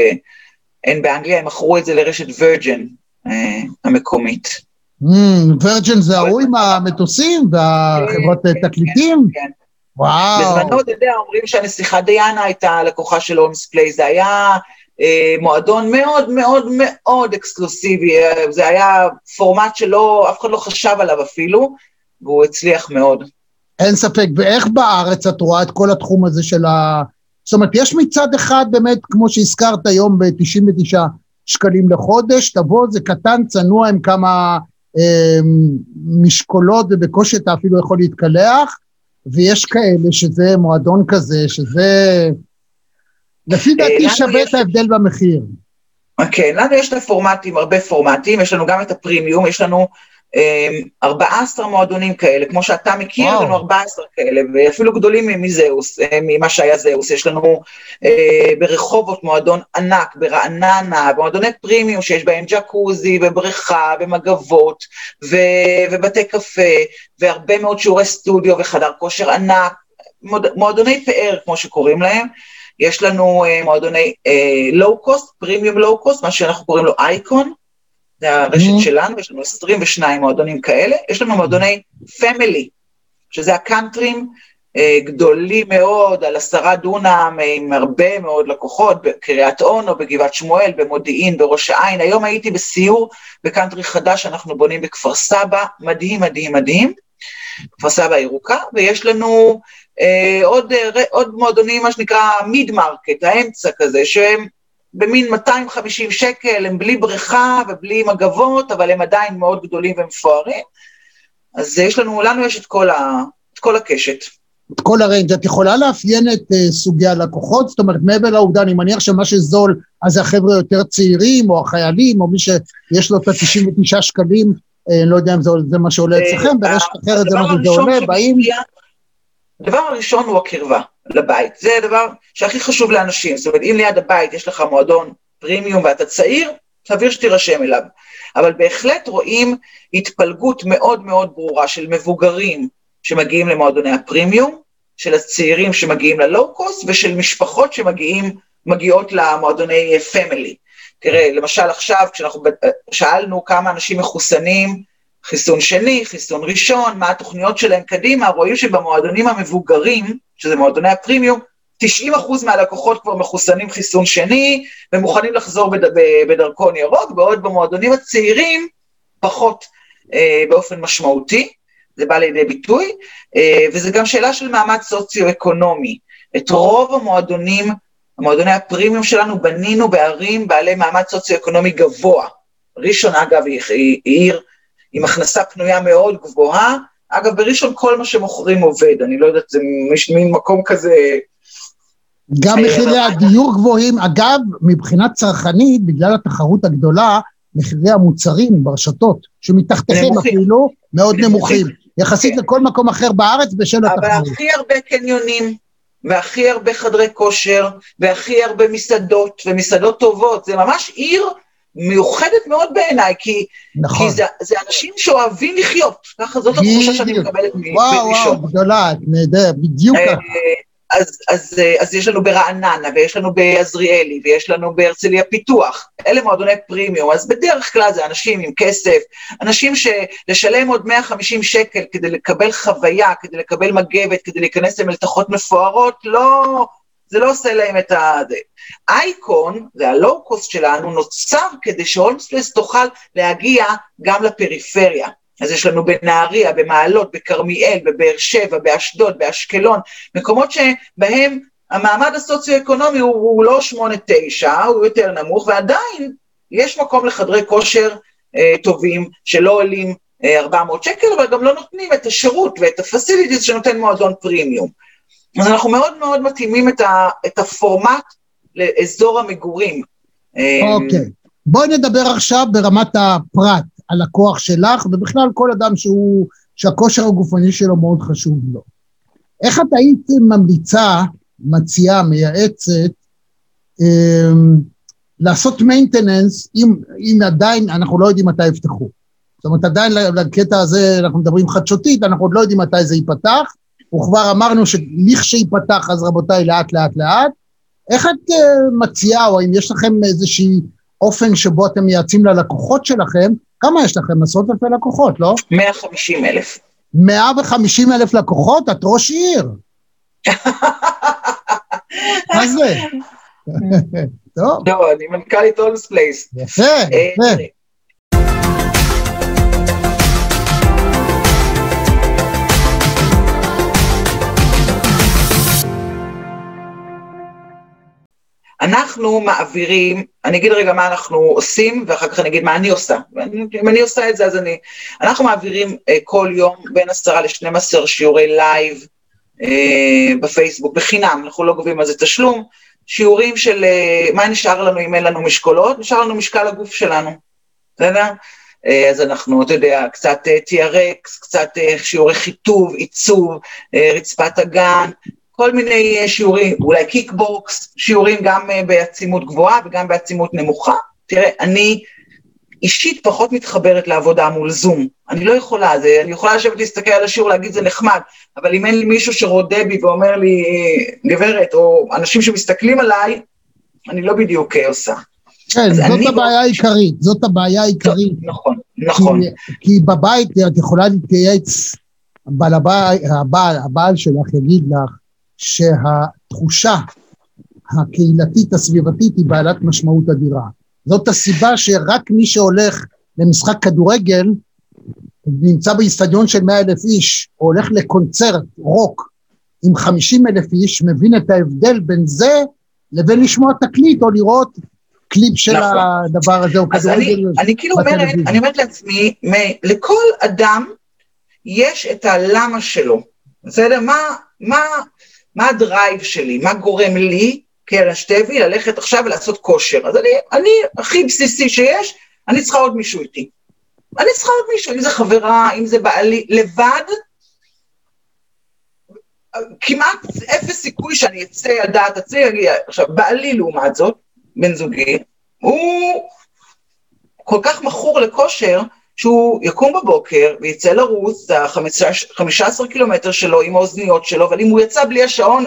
אין באנגליה, הם מכרו את זה לרשת וירג'ן אה, המקומית. ורג'ן זה ההוא עם המטוסים והחברות כן, כן, תקליטים? כן. וואו. בזמנו, אתה יודע, אומרים שהנסיכה דיאנה הייתה לקוחה של הולמס פלייס, זה היה אה, מועדון מאוד מאוד מאוד אקסקלוסיבי, אה, זה היה פורמט שלא, אף אחד לא חשב עליו אפילו, והוא הצליח מאוד. אין ספק, ואיך בארץ את רואה את כל התחום הזה של ה... זאת אומרת, יש מצד אחד באמת, כמו שהזכרת היום, ב-99 שקלים לחודש, תבוא, זה קטן, צנוע עם כמה משקולות ובקושי אתה אפילו יכול להתקלח, ויש כאלה שזה מועדון כזה, שזה לפי אה, דעתי שווה את ההבדל במחיר. כן, לנו יש את הפורמטים, הרבה פורמטים, יש לנו גם את הפרימיום, יש לנו 14 אמ, מועדונים כאלה, כמו שאתה מכיר, יש לנו 14 כאלה, ואפילו גדולים מזהוס, אה, ממה שהיה זהוס. יש לנו אה, ברחובות מועדון ענק, ברעננה, מועדוני פרימיום שיש בהם ג'קוזי ובריכה ומגבות ו, ובתי קפה, והרבה מאוד שיעורי סטודיו וחדר כושר ענק, מועדוני פאר, כמו שקוראים להם. יש לנו אה, מועדוני לואו קוסט, פרימיום לואו קוסט, מה שאנחנו קוראים לו אייקון. זה הרשת. שלנו, יש לנו 22 מועדונים כאלה, יש לנו מועדוני family, שזה הקאנטרים אה, גדולים מאוד, על עשרה דונם, עם הרבה מאוד לקוחות, בקריית אונו, בגבעת שמואל, במודיעין, בראש העין. היום הייתי בסיור בקאנטרי חדש שאנחנו בונים בכפר סבא, מדהים, מדהים, מדהים. כפר סבא ירוקה, ויש לנו אה, עוד, אה, עוד מועדונים, מה שנקרא mid market, האמצע כזה, שהם במין 250 שקל, הם בלי בריכה ובלי מגבות, אבל הם עדיין מאוד גדולים ומפוארים. אז יש לנו, לנו יש את כל, ה, את כל הקשת. כל הריינג', את יכולה לאפיין את uh, סוגי הלקוחות? זאת אומרת, מעבר לעובדה, אני מניח שמה שזול, אז זה החבר'ה יותר צעירים, או החיילים, או מי שיש לו את ה-99 שקלים, אה, לא יודע אם זה, זה מה שעולה אצלכם, ברשת אחרת זה מה שזה עולה, באים... הדבר הראשון הוא הקרבה לבית, זה הדבר שהכי חשוב לאנשים, זאת אומרת, אם ליד הבית יש לך מועדון פרימיום ואתה צעיר, סביר שתירשם אליו. אבל בהחלט רואים התפלגות מאוד מאוד ברורה של מבוגרים שמגיעים למועדוני הפרימיום, של הצעירים שמגיעים ללואו-קוסט ושל משפחות שמגיעות למועדוני פמילי. תראה, למשל עכשיו, כשאנחנו שאלנו כמה אנשים מחוסנים, חיסון שני, חיסון ראשון, מה התוכניות שלהם קדימה, רואים שבמועדונים המבוגרים, שזה מועדוני הפרימיום, 90% מהלקוחות כבר מחוסנים חיסון שני, ומוכנים לחזור בד... בדרכון ירוק, בעוד במועדונים הצעירים, פחות אה, באופן משמעותי, זה בא לידי ביטוי, אה, וזה גם שאלה של מעמד סוציו-אקונומי. את רוב המועדונים, המועדוני הפרימיום שלנו, בנינו בערים בעלי מעמד סוציו-אקונומי גבוה. ראשון, אגב, היא, היא, היא עיר עם הכנסה פנויה מאוד גבוהה. אגב, בראשון כל מה שמוכרים עובד, אני לא יודעת, זה מין מקום כזה... גם מחירי הדיור גבוהים. אגב, מבחינה צרכנית, בגלל התחרות הגדולה, מחירי המוצרים ברשתות, שמתחתיכם אפילו, מאוד נמוכים. יחסית כן. לכל מקום אחר בארץ בשל התחרות. אבל הכי הרבה קניונים, והכי הרבה חדרי כושר, והכי הרבה מסעדות, ומסעדות טובות, זה ממש עיר מיוחדת מאוד בעיניי, כי, נכון. כי זה, זה אנשים שאוהבים לחיות, ככה זאת התחושה שאני מקבלת מראשון. וואו, וואו, גדולה, את נהדרת, בדיוק אה, ככה. אז, אז, אז יש לנו ברעננה, ויש לנו בעזריאלי, ויש לנו בהרצליה פיתוח, אלה מועדוני פרימיום, אז בדרך כלל זה אנשים עם כסף, אנשים שלשלם עוד 150 שקל כדי לקבל חוויה, כדי לקבל מגבת, כדי להיכנס למלתחות מפוארות, לא, זה לא עושה להם את ה... אייקון, זה הלואו-קוסט שלנו, נוצר כדי שהולמספלס תוכל להגיע גם לפריפריה. אז יש לנו בנהריה, במעלות, בכרמיאל, בבאר שבע, באשדוד, באשקלון, מקומות שבהם המעמד הסוציו-אקונומי הוא, הוא לא 8-9, הוא יותר נמוך, ועדיין יש מקום לחדרי כושר אה, טובים שלא עולים אה, 400 שקל, אבל גם לא נותנים את השירות ואת הפסיליטיז שנותן מועדון פרימיום. אז אנחנו מאוד מאוד מתאימים את, ה, את הפורמט לאזור המגורים. אוקיי. Okay. בואי נדבר עכשיו ברמת הפרט. הלקוח שלך, ובכלל כל אדם שהוא, שהכושר הגופני שלו מאוד חשוב לו. איך את היית ממליצה, מציעה, מייעצת, אמ, לעשות מיינטננס, אם, אם עדיין, אנחנו לא יודעים מתי יפתחו. זאת אומרת, עדיין לקטע הזה, אנחנו מדברים חדשותית, אנחנו עוד לא יודעים מתי זה ייפתח, וכבר אמרנו שלכשייפתח, אז רבותיי, לאט לאט לאט. איך את אה, מציעה, או אם יש לכם איזושהי אופן שבו אתם מייעצים ללקוחות שלכם, כמה יש לכם? עשרות אלפי לקוחות, לא? 150 אלף. 150 אלף לקוחות? את ראש עיר. מה זה? טוב. לא, אני מנכ"לית הולמס פלייס. יפה, אה, יפה. אנחנו מעבירים, אני אגיד רגע מה אנחנו עושים, ואחר כך אני אגיד מה אני עושה. אם אני עושה את זה, אז אני... אנחנו מעבירים אה, כל יום בין עשרה ל-12 שיעורי live אה, בפייסבוק, בחינם, אנחנו לא גובים על זה תשלום. שיעורים של אה, מה נשאר לנו אם אין לנו משקולות? נשאר לנו משקל הגוף שלנו, בסדר? אז אנחנו, אתה יודע, קצת TRX, קצת שיעורי חיטוב, עיצוב, רצפת הגן, כל מיני אה, שיעורים, אולי קיקבוקס, שיעורים גם אה, בעצימות גבוהה וגם בעצימות נמוכה. תראה, אני אישית פחות מתחברת לעבודה מול זום. אני לא יכולה, זה, אני יכולה לשבת להסתכל על השיעור, להגיד זה נחמד, אבל אם אין לי מישהו שרודה בי ואומר לי, גברת, או אנשים שמסתכלים עליי, אני לא בדיוק אה, עושה. כן, זאת הבעיה העיקרית, זאת הבעיה העיקרית. נכון, נכון. כי, כי בבית את יכולה להתייעץ, הבעל, הבעל, הבעל שלך יגיד לך, שהתחושה הקהילתית הסביבתית היא בעלת משמעות אדירה. זאת הסיבה שרק מי שהולך למשחק כדורגל, נמצא באיצטדיון של מאה אלף איש, או הולך לקונצרט רוק עם חמישים אלף איש, מבין את ההבדל בין זה לבין לשמוע תקליט או לראות קליפ של נכון. הדבר הזה, או כדורגל אני, אני כאילו אומרת, אני אומרת לעצמי, לכל אדם יש את הלמה שלו. בסדר? מה, מה, מה ה drive שלי, מה גורם לי, קרן שתבי, ללכת עכשיו ולעשות כושר. אז אני, אני, הכי בסיסי שיש, אני צריכה עוד מישהו איתי. אני צריכה עוד מישהו, אם זה חברה, אם זה בעלי, לבד, כמעט אפס סיכוי שאני אצא על דעת עצמי, עכשיו, בעלי לעומת זאת, בן זוגי, הוא כל כך מכור לכושר, שהוא יקום בבוקר ויצא לרוץ את ה-15 קילומטר שלו עם האוזניות שלו, אבל אם הוא יצא בלי השעון,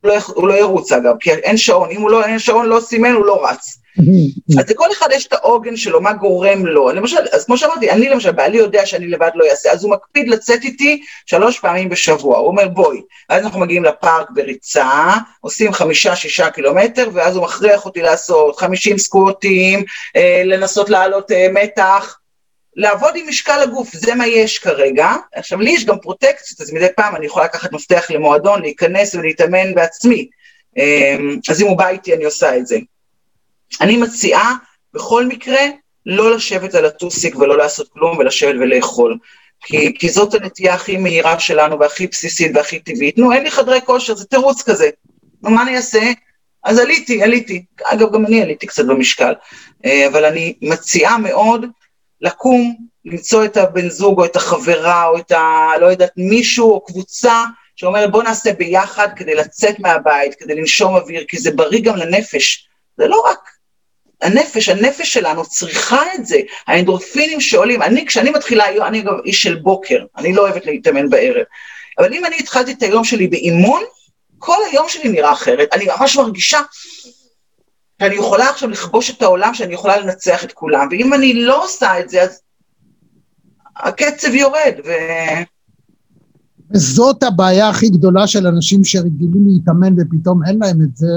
הוא לא, הוא לא ירוץ אגב, כי אין שעון, אם הוא לא, אין שעון, לא סימן, הוא לא רץ. אז לכל אחד יש את העוגן שלו, מה גורם לו. למשל, אז כמו שאמרתי, אני למשל, בעלי יודע שאני לבד לא אעשה, אז הוא מקפיד לצאת איתי שלוש פעמים בשבוע. הוא אומר, בואי. ואז אנחנו מגיעים לפארק בריצה, עושים חמישה-שישה קילומטר, ואז הוא מכריח אותי לעשות חמישים סקוטים, אה, לנסות לעלות אה, מתח. לעבוד עם משקל הגוף, זה מה יש כרגע. עכשיו, לי יש גם פרוטקציות, אז מדי פעם אני יכולה לקחת מפתח למועדון, להיכנס ולהתאמן בעצמי. אה, אז אם הוא בא איתי, אני עושה את זה. אני מציעה בכל מקרה לא לשבת על הטוסיק ולא לעשות כלום ולשבת ולאכול. כי, כי זאת הנטייה הכי מהירה שלנו והכי בסיסית והכי טבעית. נו, אין לי חדרי כושר, זה תירוץ כזה. נו, מה אני אעשה? אז עליתי, עליתי. אגב, גם אני עליתי קצת במשקל. אה, אבל אני מציעה מאוד לקום, למצוא את הבן זוג או את החברה או את ה... לא יודעת, מישהו או קבוצה שאומרת בוא נעשה ביחד כדי לצאת מהבית, כדי לנשום אוויר, כי זה בריא גם לנפש. זה לא רק הנפש, הנפש שלנו צריכה את זה, האנדרופינים שעולים, אני, כשאני מתחילה אני אגב איש של בוקר, אני לא אוהבת להתאמן בערב, אבל אם אני התחלתי את היום שלי באימון, כל היום שלי נראה אחרת, אני ממש מרגישה שאני יכולה עכשיו לכבוש את העולם, שאני יכולה לנצח את כולם, ואם אני לא עושה את זה, אז הקצב יורד, ו... וזאת הבעיה הכי גדולה של אנשים שרגילים להתאמן ופתאום אין להם את זה,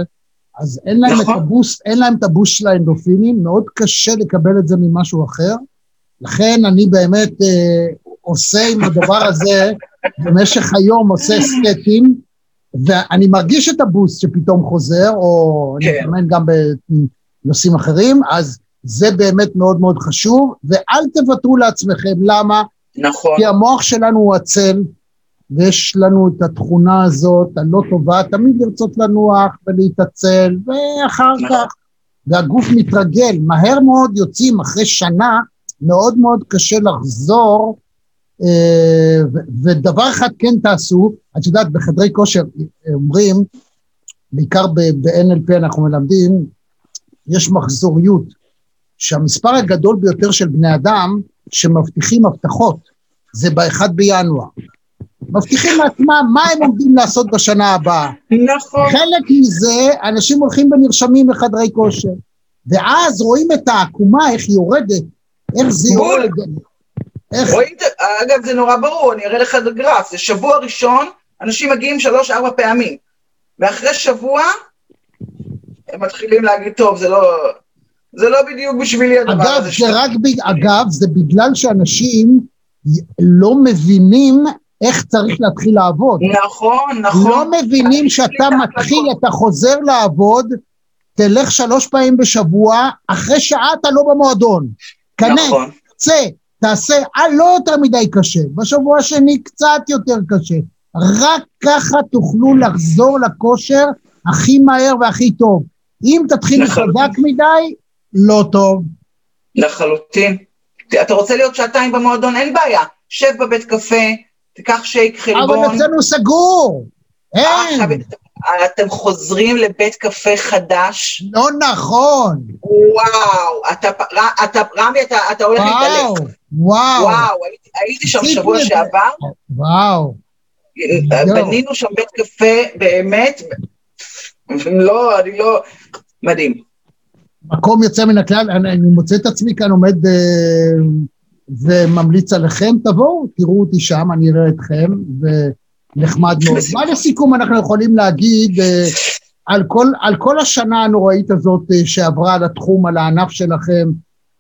אז אין להם נכון. את הבוסט, אין להם את הבוסט של האנדופינים, מאוד קשה לקבל את זה ממשהו אחר. לכן אני באמת אה, עושה עם הדבר הזה, במשך היום עושה סטטים, ואני מרגיש את הבוסט שפתאום חוזר, או כן. אני מתאמן גם בנושאים אחרים, אז זה באמת מאוד מאוד חשוב, ואל תוותרו לעצמכם, למה? נכון. כי המוח שלנו הוא עצל, ויש לנו את התכונה הזאת, הלא טובה, תמיד לרצות לנוח ולהתעצל, ואחר נכון. כך, והגוף מתרגל, מהר מאוד יוצאים אחרי שנה, מאוד מאוד קשה לחזור, ודבר אחד כן תעשו, את יודעת, בחדרי כושר אומרים, בעיקר ב-NLP אנחנו מלמדים, יש מחזוריות, שהמספר הגדול ביותר של בני אדם שמבטיחים הבטחות, זה ב-1 בינואר. מבטיחים לעצמם מה הם עומדים לעשות בשנה הבאה. נכון. חלק מזה, אנשים הולכים ונרשמים לחדרי כושר, ואז רואים את העקומה, איך היא יורדת, איך זה יורד. איך... רואים, אגב, זה נורא ברור, אני אראה לך את הגרף, זה שבוע ראשון, אנשים מגיעים שלוש-ארבע פעמים, ואחרי שבוע, הם מתחילים להגיד, טוב, זה לא... זה לא בדיוק בשבילי הדבר אגב, הזה. זה רק, ב... אגב, זה בגלל שאנשים לא מבינים איך צריך להתחיל לעבוד. נכון, נכון. לא מבינים שאתה מתחיל, אתה חוזר לעבוד, תלך שלוש פעמים בשבוע, אחרי שעה אתה לא במועדון. כנס, נכון. צא, תעשה, אה, לא יותר מדי קשה, בשבוע השני קצת יותר קשה. רק ככה תוכלו לחזור לכושר הכי מהר והכי טוב. אם תתחיל חזק מדי, לא טוב. לחלוטין. אתה רוצה להיות שעתיים במועדון, אין בעיה. שב בבית קפה, תיקח שייק חלבון. אבל אצלנו סגור, אין. עכשיו, אתם חוזרים לבית קפה חדש. לא נכון. וואו, אתה, אתה רמי, אתה, אתה הולך להתעלק. וואו. וואו, הייתי, הייתי שם שבוע שעבר. וואו. בנינו שם בית קפה, באמת, לא, אני לא, מדהים. מקום יוצא מן הכלל, אני, אני מוצא את עצמי כאן עומד... אה, וממליץ עליכם, תבואו, תראו אותי שם, אני אראה אתכם, ונחמד מאוד. מה לסיכום אנחנו יכולים להגיד אה, על כל, על כל השנה הנוראית הזאת אה, שעברה על התחום, על הענף שלכם,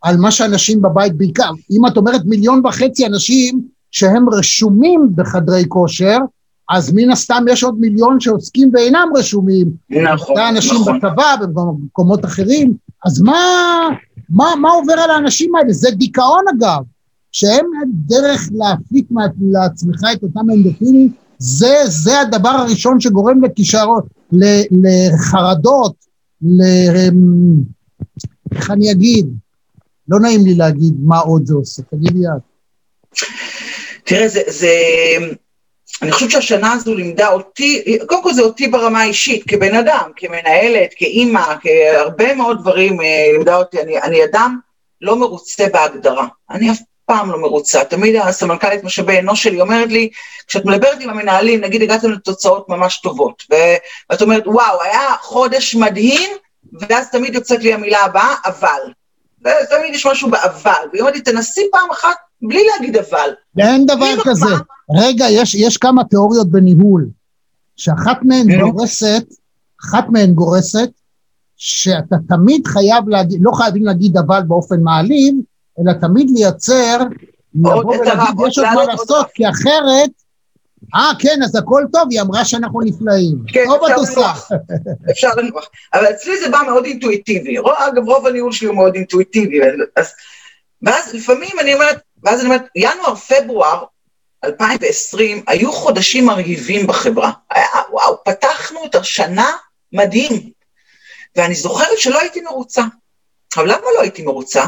על מה שאנשים בבית בעיקר, אם את אומרת מיליון וחצי אנשים שהם רשומים בחדרי כושר, אז מן הסתם יש עוד מיליון שעוסקים ואינם רשומים. נכון, זה אנשים נכון. בצבא, במקומות אחרים, אז מה, מה, מה עובר על האנשים האלה? זה דיכאון אגב. שהם הדרך להפיק לעצמך את אותם אנדופינים זה, זה הדבר הראשון שגורם לכישרון, לחרדות, ל... איך אני אגיד? לא נעים לי להגיד מה עוד זה עושה, תגידי את. תראה, זה, זה... אני חושבת שהשנה הזו לימדה אותי, קודם כל זה אותי ברמה האישית, כבן אדם, כמנהלת, כאימא, כהרבה מאוד דברים אה, לימדה אותי. אני, אני אדם לא מרוצה בהגדרה. אני אף פעם לא מרוצה. תמיד הסמנכ"לית משאבי אנוש שלי אומרת לי, כשאת מדברת עם המנהלים, נגיד הגעתם לתוצאות ממש טובות, ואת אומרת, וואו, היה חודש מדהים, ואז תמיד יוצאת לי המילה הבאה, אבל. ותמיד יש משהו באבל, והיא אומרת לי, תנסי פעם אחת בלי להגיד אבל. אין דבר כזה. רגע, יש, יש כמה תיאוריות בניהול, שאחת מהן גורסת, אחת מהן גורסת, שאתה תמיד חייב להגיד, לא חייבים להגיד אבל באופן מעליב, אלא תמיד לייצר, לבוא ולהגיד, יש עוד מה לעשות, כי אחרת, אה, כן, אז הכל טוב, היא אמרה שאנחנו נפלאים. כן, טוב את עושה. אפשר לנוח. אבל אצלי זה בא מאוד אינטואיטיבי. אגב, רוב הניהול שלי הוא מאוד אינטואיטיבי. אז, ואז לפעמים אני אומרת, ואז אני אומרת, ינואר, פברואר 2020 היו חודשים מרהיבים בחברה. היה, וואו, פתחנו את השנה מדהים. ואני זוכרת שלא הייתי מרוצה. אבל למה לא הייתי מרוצה?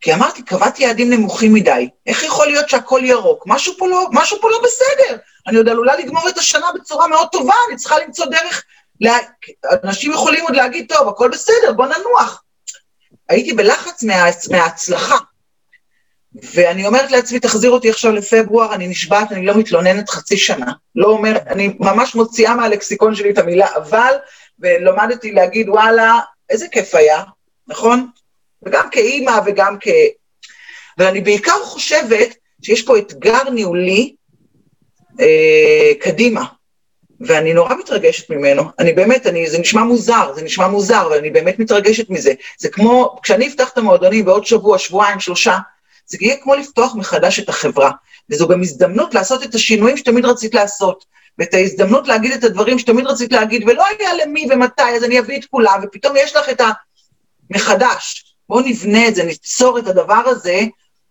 כי אמרתי, קבעתי יעדים נמוכים מדי, איך יכול להיות שהכל ירוק? משהו פה לא, משהו פה לא בסדר. אני עוד עלולה לגמור את השנה בצורה מאוד טובה, אני צריכה למצוא דרך... לה... אנשים יכולים עוד להגיד, טוב, הכל בסדר, בוא ננוח. הייתי בלחץ מה... מההצלחה. ואני אומרת לעצמי, תחזיר אותי עכשיו לפברואר, אני נשבעת, אני לא מתלוננת חצי שנה. לא אומר, אני ממש מוציאה מהלקסיקון שלי את המילה אבל, ולמדתי להגיד, וואלה, איזה כיף היה, נכון? וגם כאימא וגם כ... ואני בעיקר חושבת שיש פה אתגר ניהולי אה, קדימה, ואני נורא מתרגשת ממנו. אני באמת, אני, זה נשמע מוזר, זה נשמע מוזר, אבל אני באמת מתרגשת מזה. זה כמו, כשאני אפתח את המועדונים בעוד שבוע, שבועיים, שלושה, זה יהיה כמו לפתוח מחדש את החברה. וזו גם הזדמנות לעשות את השינויים שתמיד רצית לעשות, ואת ההזדמנות להגיד את הדברים שתמיד רצית להגיד, ולא היה למי ומתי, אז אני אביא את כולם, ופתאום יש לך את המחדש. בואו נבנה את זה, ניצור את הדבר הזה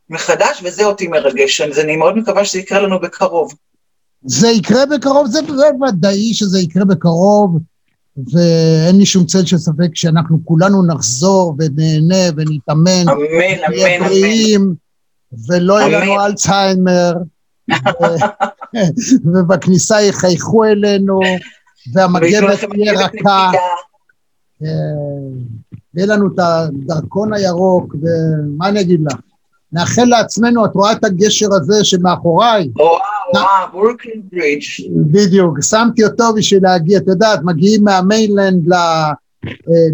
מחדש, וזה אותי מרגש. אז אני מאוד מקווה שזה יקרה לנו בקרוב. זה יקרה בקרוב, זה, ודאי שזה יקרה בקרוב, ואין לי שום צל של ספק שאנחנו כולנו נחזור ונהנה ונתאמן. אמן, אמן, אמן. ולא יהיה לנו אלצהיימר, ובכניסה יחייכו אלינו, והמגבת תהיה רכה. ויהיה לנו את הדרכון הירוק, ומה אני אגיד לך? נאחל לעצמנו, את רואה את הגשר הזה שמאחוריי? וואו, וואו, Brooklyn Bridge. בדיוק, שמתי אותו בשביל להגיע, את יודעת, מגיעים מה mainland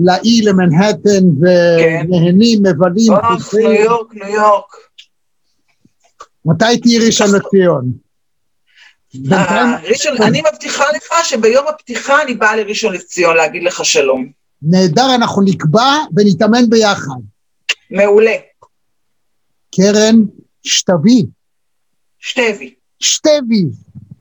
לאי, למנהטן, ונהנים, מבלים, אוח, ניו יורק, ניו יורק. מתי תהיי ראשון לציון? אני מבטיחה לך שביום הפתיחה אני באה לראשון לציון להגיד לך שלום. נהדר, אנחנו נקבע ונתאמן ביחד. מעולה. קרן שתבי. שתבי. שתבי.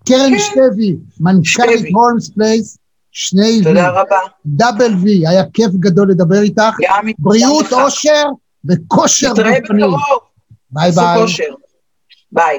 קרן כן. שתבי, מנכ"לית הולמס פלייס, שני תודה וי. רבה. double V, היה כיף גדול לדבר איתך. גם בריאות, אושר וכושר. נתראה בקרוב. ביי ביי. ביי.